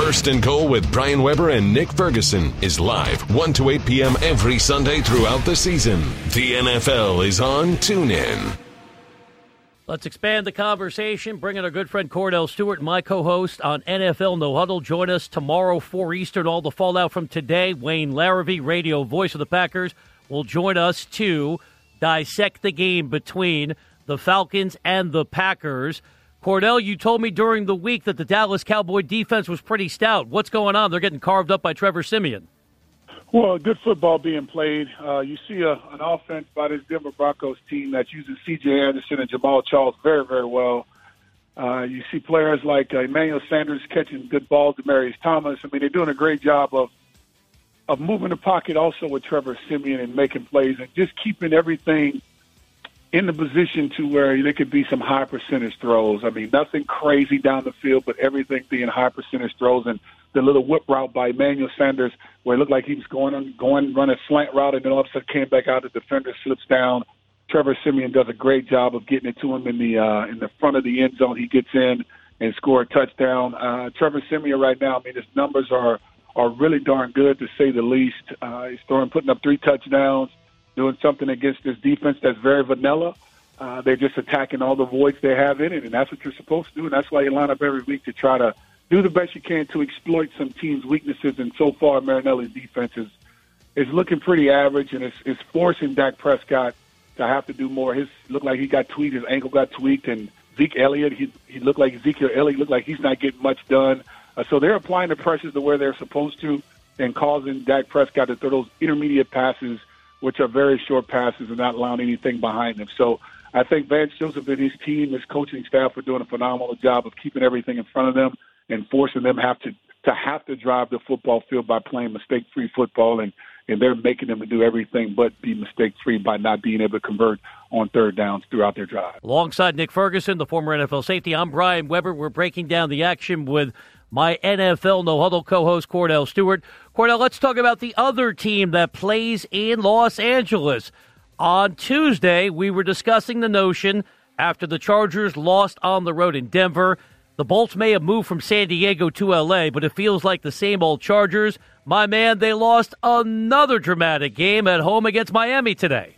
First and Goal with Brian Weber and Nick Ferguson is live 1 to 8 p.m. every Sunday throughout the season. The NFL is on TuneIn. Let's expand the conversation. Bring in our good friend Kordell Stewart, my co-host on NFL No Huddle. Join us tomorrow, 4 Eastern. All the fallout from today. Wayne Larrivee, radio voice of the Packers, will join us to dissect the game between the Falcons and the Packers. Kordell, you told me during the week that the Dallas Cowboy defense was pretty stout. What's going on? They're getting carved up by Trevor Siemian. Well, good football being played. Uh, you see a, an offense by this Denver Broncos team that's using C.J. Anderson and Jamaal Charles very, very well. Uh, you see players like uh, Emmanuel Sanders catching good balls to Marius Thomas. I mean, they're doing a great job of of moving the pocket also with Trevor Siemian and making plays and just keeping everything in the position to where there could be some high percentage throws. I mean, nothing crazy down the field, but everything being high percentage throws. And the little whip route by Emmanuel Sanders, where it looked like he was going on, going running slant route, and then all of a sudden came back out. The defender slips down. Trevor Siemian does a great job of getting it to him in the uh, in the front of the end zone. He gets in and score a touchdown. Uh, Trevor Siemian right now, I mean, his numbers are are really darn good to say the least. Uh, he's throwing, putting up three touchdowns doing something against this defense that's very vanilla. Uh, they're just attacking all the voids they have in it, and that's what you're supposed to do. And that's why you line up every week to try to do the best you can to exploit some teams' weaknesses. And so far, Marinelli's defense is is looking pretty average, and it's, it's forcing Dak Prescott to have to do more. His looked like he got tweaked, his ankle got tweaked, and Zeke Elliott, he he looked like Ezekiel Elliott looked like he's not getting much done. Uh, so they're applying the pressures to where they're supposed to, and causing Dak Prescott to throw those intermediate passes which are very short passes and not allowing anything behind them. So I think Vance Joseph and his team, his coaching staff, are doing a phenomenal job of keeping everything in front of them and forcing them have to to have to drive the football field by playing mistake-free football, and and they're making them do everything but be mistake-free by not being able to convert on third downs throughout their drive. Alongside Nick Ferguson, the former NFL safety, I'm Brian Weber. We're breaking down the action with my NFL No Huddle co host, Kordell Stewart. Kordell, let's talk about the other team that plays in Los Angeles. On Tuesday, we were discussing the notion after the Chargers lost on the road in Denver. The Bolts may have moved from San Diego to LA, but it feels like the same old Chargers. My man, they lost another dramatic game at home against Miami today.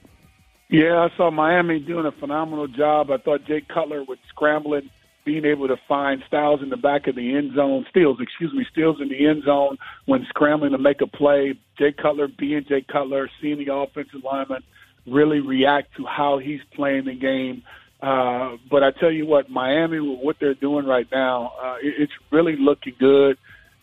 Yeah, I saw Miami doing a phenomenal job. I thought Jay Cutler was scrambling being able to find Styles in the back of the end zone, Stills, excuse me, Stills in the end zone when scrambling to make a play. Jay Cutler being Jay Cutler, seeing the offensive lineman really react to how he's playing the game. Uh, but I tell you what, Miami, with what they're doing right now, uh, it, it's really looking good.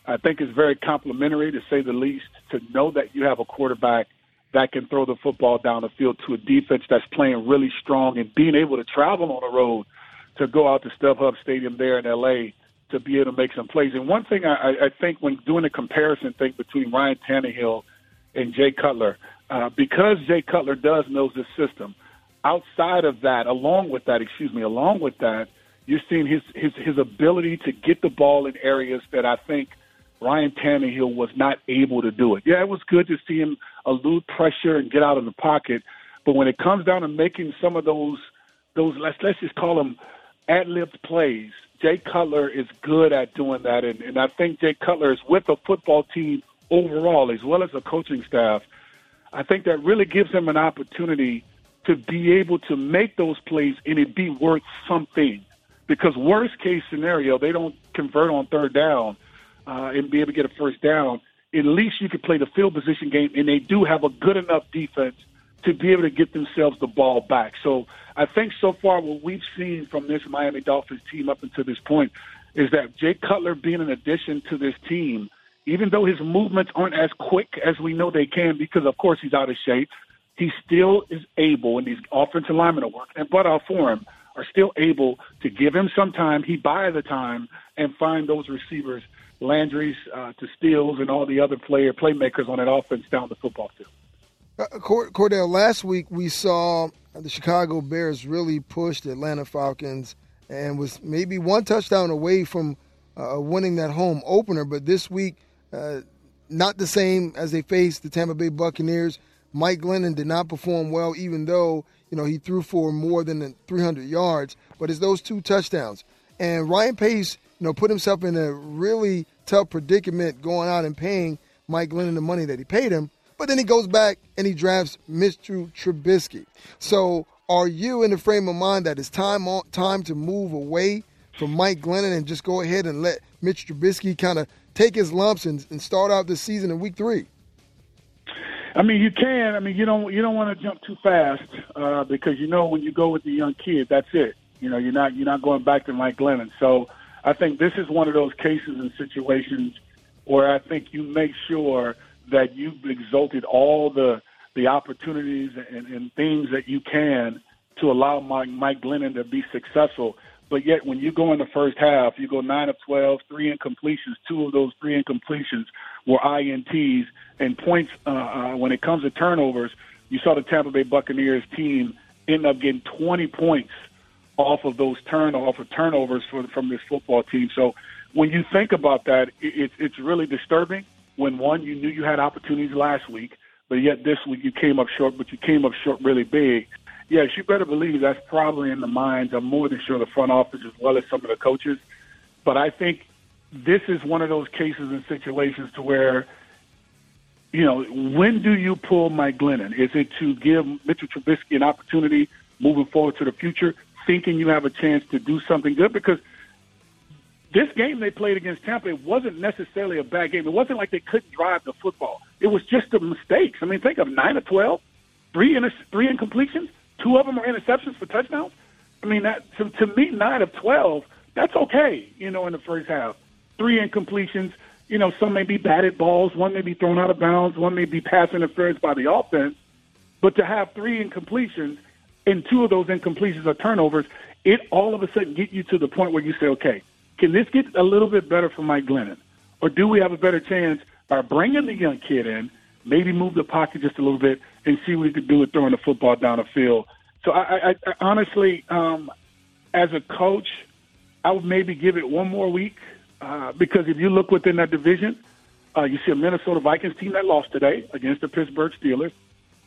I think it's very complimentary, to say the least, to know that you have a quarterback that can throw the football down the field to a defense that's playing really strong and being able to travel on the road – to go out to StubHub Stadium there in LA to be able to make some plays. And one thing I, I think when doing a comparison thing between Ryan Tannehill and Jay Cutler, uh, because Jay Cutler does knows the system. Outside of that, along with that, excuse me, along with that, you're seeing his his his ability to get the ball in areas that I think Ryan Tannehill was not able to do it. Yeah, it was good to see him elude pressure and get out of the pocket, but when it comes down to making some of those those let's let's just call them ad libbed plays. Jay Cutler is good at doing that, and, and I think Jay Cutler is with a football team overall as well as a coaching staff. I think that really gives him an opportunity to be able to make those plays and it be worth something. Because worst case scenario, they don't convert on third down uh, and be able to get a first down. At least you could play the field position game, and they do have a good enough defense to be able to get themselves the ball back. So I think so far what we've seen from this Miami Dolphins team up until this point is that Jay Cutler being an addition to this team, even though his movements aren't as quick as we know they can because of course he's out of shape, he still is able and these offensive linemen are working and butt out for him are still able to give him some time. He buys the time and find those receivers, Landry's uh, to Stills and all the other player playmakers on that offense down the football field. Uh, Kordell, last week we saw the Chicago Bears really pushed the Atlanta Falcons and was maybe one touchdown away from uh, winning that home opener. But this week, uh, not the same as they faced the Tampa Bay Buccaneers. Mike Glennon did not perform well, even though you know he threw for more than 300 yards. But it's those two touchdowns, and Ryan Pace you know, put himself in a really tough predicament going out and paying Mike Glennon the money that he paid him. But then he goes back and he drafts Mr. Trubisky. So are you in the frame of mind that it's time time to move away from Mike Glennon and just go ahead and let Mitch Trubisky kind of take his lumps and, and start out the season in week three? I mean, you can. I mean, you don't you don't want to jump too fast uh, because you know when you go with the young kid, that's it. You know, you're not you're not going back to Mike Glennon. So I think this is one of those cases and situations where I think you make sure that you've exalted all the the opportunities and, and things that you can to allow Mike, Mike Glennon to be successful. But yet, when you go in the first half, you go nine of 12, three incompletions. Two of those three incompletions were INTs. And points, uh, uh, when it comes to turnovers, you saw the Tampa Bay Buccaneers team end up getting 20 points off of those turn off of turnovers for, from this football team. So when you think about that, it, it's really disturbing. When one, you knew you had opportunities last week, but yet this week you came up short, but you came up short really big. Yes, you better believe that's probably in the minds of more than sure the front office as well as some of the coaches. But I think this is one of those cases and situations to where, you know, when do you pull Mike Glennon? Is it to give Mitchell Trubisky an opportunity moving forward to the future, thinking you have a chance to do something good? Because this game they played against Tampa, it wasn't necessarily a bad game. It wasn't like they couldn't drive the football. It was just the mistakes. I mean, think of nine of twelve, three in three incompletions. Two of them are interceptions for touchdowns. I mean, that to, to me, nine of twelve, that's okay. You know, in the first half, three incompletions. You know, some may be batted balls, one may be thrown out of bounds, one may be pass interference by the offense. But to have three incompletions and two of those incompletions are turnovers, it all of a sudden get you to the point where you say, okay, can this get a little bit better for Mike Glennon, or do we have a better chance by bringing the young kid in? maybe move the pocket just a little bit and see what we could do with throwing the football down the field. So I, I, I honestly, um, as a coach, I would maybe give it one more week uh, because if you look within that division, uh, you see a Minnesota Vikings team that lost today against the Pittsburgh Steelers.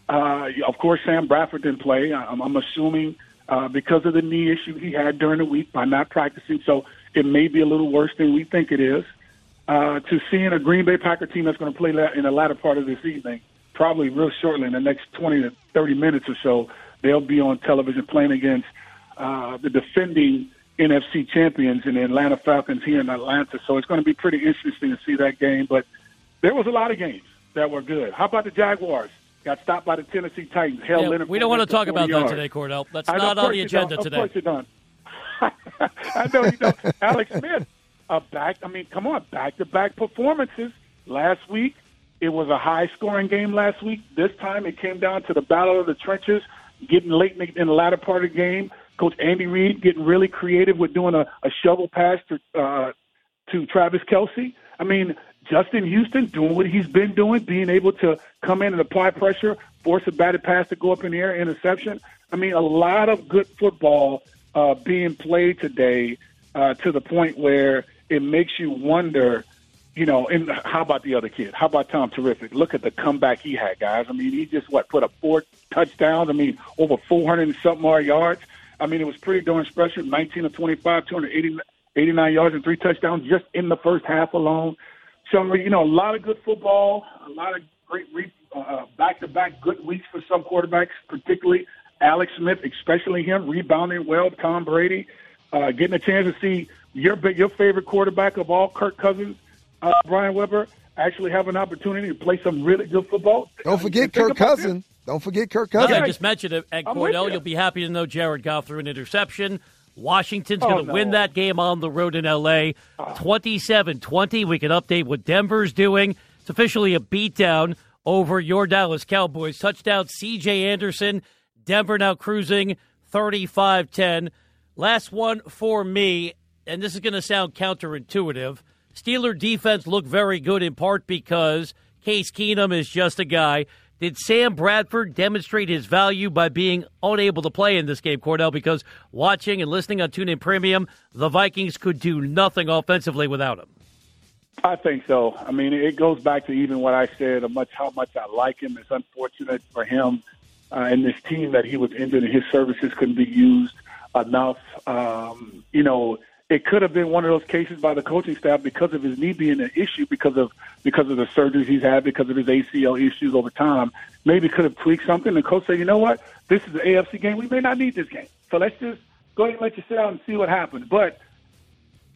Uh, of course, Sam Bradford didn't play. I'm, I'm assuming uh, because of the knee issue he had during the week by not practicing. So it may be a little worse than we think it is uh, to seeing a Green Bay Packer team that's going to play in the latter part of this evening, probably real shortly in the next 20 to 30 minutes or so, they'll be on television playing against uh, the defending NFC champions in the Atlanta Falcons here in Atlanta. So it's going to be pretty interesting to see that game. But there was a lot of games that were good. How about the Jaguars? Got stopped by the Tennessee Titans. Hell, yeah, Leonard we don't want to talk about yards. that today, Kordell. That's not on the agenda today. Of course you don't. I know you don't. Alex Smith a back. I mean, come on, back-to-back performances. Last week, it was a high-scoring game. Last week, this time it came down to the battle of the trenches, getting late in the, in the latter part of the game. Coach Andy Reid getting really creative with doing a, a shovel pass to uh, to Travis Kelce. I mean, Justin Houston doing what he's been doing, being able to come in and apply pressure, force a batted pass to go up in the air, interception. I mean, a lot of good football uh, being played today uh, to the point where it makes you wonder, you know, and how about the other kid? How about Tom Terrific? Look at the comeback he had, guys. I mean, he just what put up four touchdowns. I mean, over 400 and something more yards. I mean, it was pretty darn special. 19 of 25, 280, 89 yards and three touchdowns just in the first half alone. So, you know, a lot of good football, a lot of great re- uh, back-to-back good weeks for some quarterbacks, particularly Alex Smith, especially him rebounding well. Tom Brady, uh, getting a chance to see your your favorite quarterback of all, Kirk Cousins, uh, Brian Weber, actually have an opportunity to play some really good football. Don't forget Kirk Cousins. Don't forget Kirk Cousins. I just mentioned it at Kordell. You'll be happy to know Jared Goff threw an interception. Washington's oh, going to no. win that game on the road in L.A. 27-20. We can update what Denver's doing. It's officially a beatdown over your Dallas Cowboys. Touchdown C.J. Anderson. Denver now cruising 35-10. Last one for me and this is going to sound counterintuitive, Steeler defense looked very good in part because Case Keenum is just a guy. Did Sam Bradford demonstrate his value by being unable to play in this game, Kordell? Because watching and listening on TuneIn Premium, the Vikings could do nothing offensively without him. I think so. I mean, it goes back to even what I said, how much I like him. It's unfortunate for him uh, and this team that he was injured and his services couldn't be used enough. Um, you know, it could have been one of those cases by the coaching staff because of his knee being an issue because of because of the surgeries he's had because of his ACL issues over time. Maybe could have tweaked something. The coach said, you know what, this is the AFC game. We may not need this game, so let's just go ahead and let you sit out and see what happens. But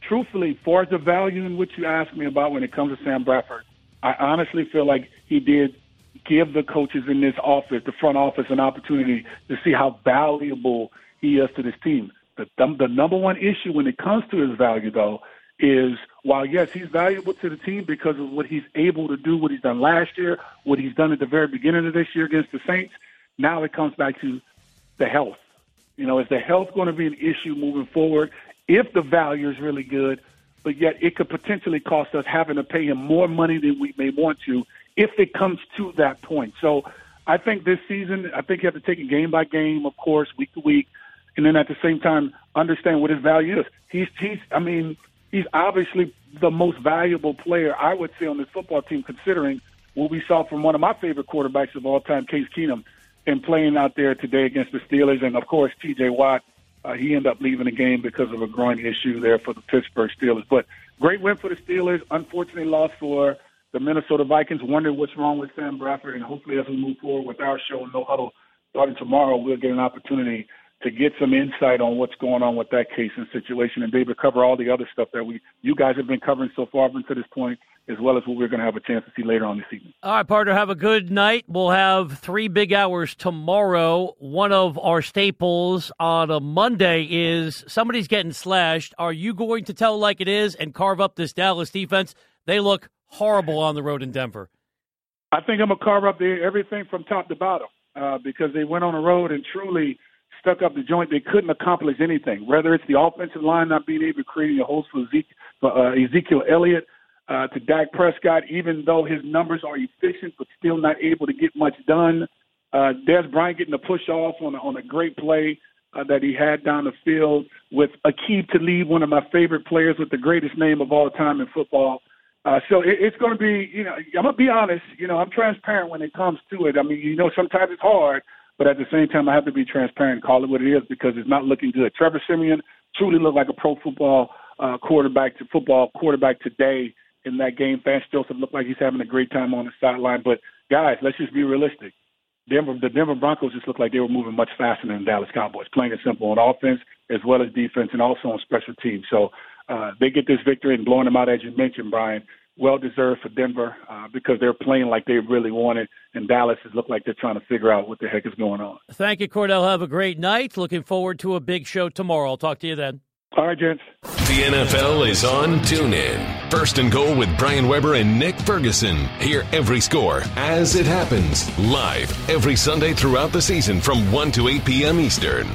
truthfully, as the value in which you asked me about when it comes to Sam Bradford, I honestly feel like he did give the coaches in this office, the front office, an opportunity to see how valuable he is to this team. The, the number one issue when it comes to his value, though, is while yes, he's valuable to the team because of what he's able to do, what he's done last year, what he's done at the very beginning of this year against the Saints. Now it comes back to the health. You know, is the health going to be an issue moving forward? If the value is really good, but yet it could potentially cost us having to pay him more money than we may want to if it comes to that point. So I think this season, I think you have to take it game by game, of course, week to week, and then at the same time understand what his value is. He's he's I mean, he's obviously the most valuable player I would say on this football team, considering what we saw from one of my favorite quarterbacks of all time, Case Keenum, and playing out there today against the Steelers, and of course T.J. Watt. Uh, he ended up leaving the game because of a groin issue there for the Pittsburgh Steelers. But great win for the Steelers. Unfortunately, lost for the Minnesota Vikings. Wonder what's wrong with Sam Bradford, and hopefully, as we move forward with our show, No Huddle, starting tomorrow, we'll get an opportunity to get some insight on what's going on with that case and situation and to cover all the other stuff that we you guys have been covering so far up until this point, as well as what we're going to have a chance to see later on this evening. All right, partner, have a good night. We'll have three big hours tomorrow. One of our staples on a Monday is somebody's getting slashed. Are you going to tell like it is and carve up this Dallas defense? They look horrible on the road in Denver. I think I'm gonna carve up the, everything from top to bottom uh, because they went on the road and truly stuck up the joint. They couldn't accomplish anything. Whether it's the offensive line not being able to create a host for Ezekiel, uh, Ezekiel Elliott uh, to Dak Prescott, even though his numbers are efficient, but still not able to get much done. Uh, Dez Bryant getting the push off on a, on a great play uh, that he had down the field with Aqib Talib, one of my favorite players with the greatest name of all time in football. Uh, so it, it's going to be, you know, I'm going to be honest. You know, I'm transparent when it comes to it. I mean, you know, sometimes it's hard, but at the same time, I have to be transparent, call it what it is, because it's not looking good. Trevor Siemian truly looked like a pro football uh, quarterback to football quarterback today in that game. Vance Joseph looked like he's having a great time on the sideline. But guys, let's just be realistic. Denver, the Denver Broncos just looked like they were moving much faster than the Dallas Cowboys, playing it simple on offense as well as defense, and also on special teams. So uh, they get this victory and blowing them out, as you mentioned, Brian well deserved for Denver uh, because they're playing like they really want it, and Dallas has looked like they're trying to figure out what the heck is going on. Thank you, Kordell. Have a great night. Looking forward to a big show tomorrow. I'll talk to you then. All right, gents. The NFL is on TuneIn. First and goal with Brian Weber and Nick Ferguson. Hear every score as it happens live every Sunday throughout the season from 1 to 8 p.m. Eastern.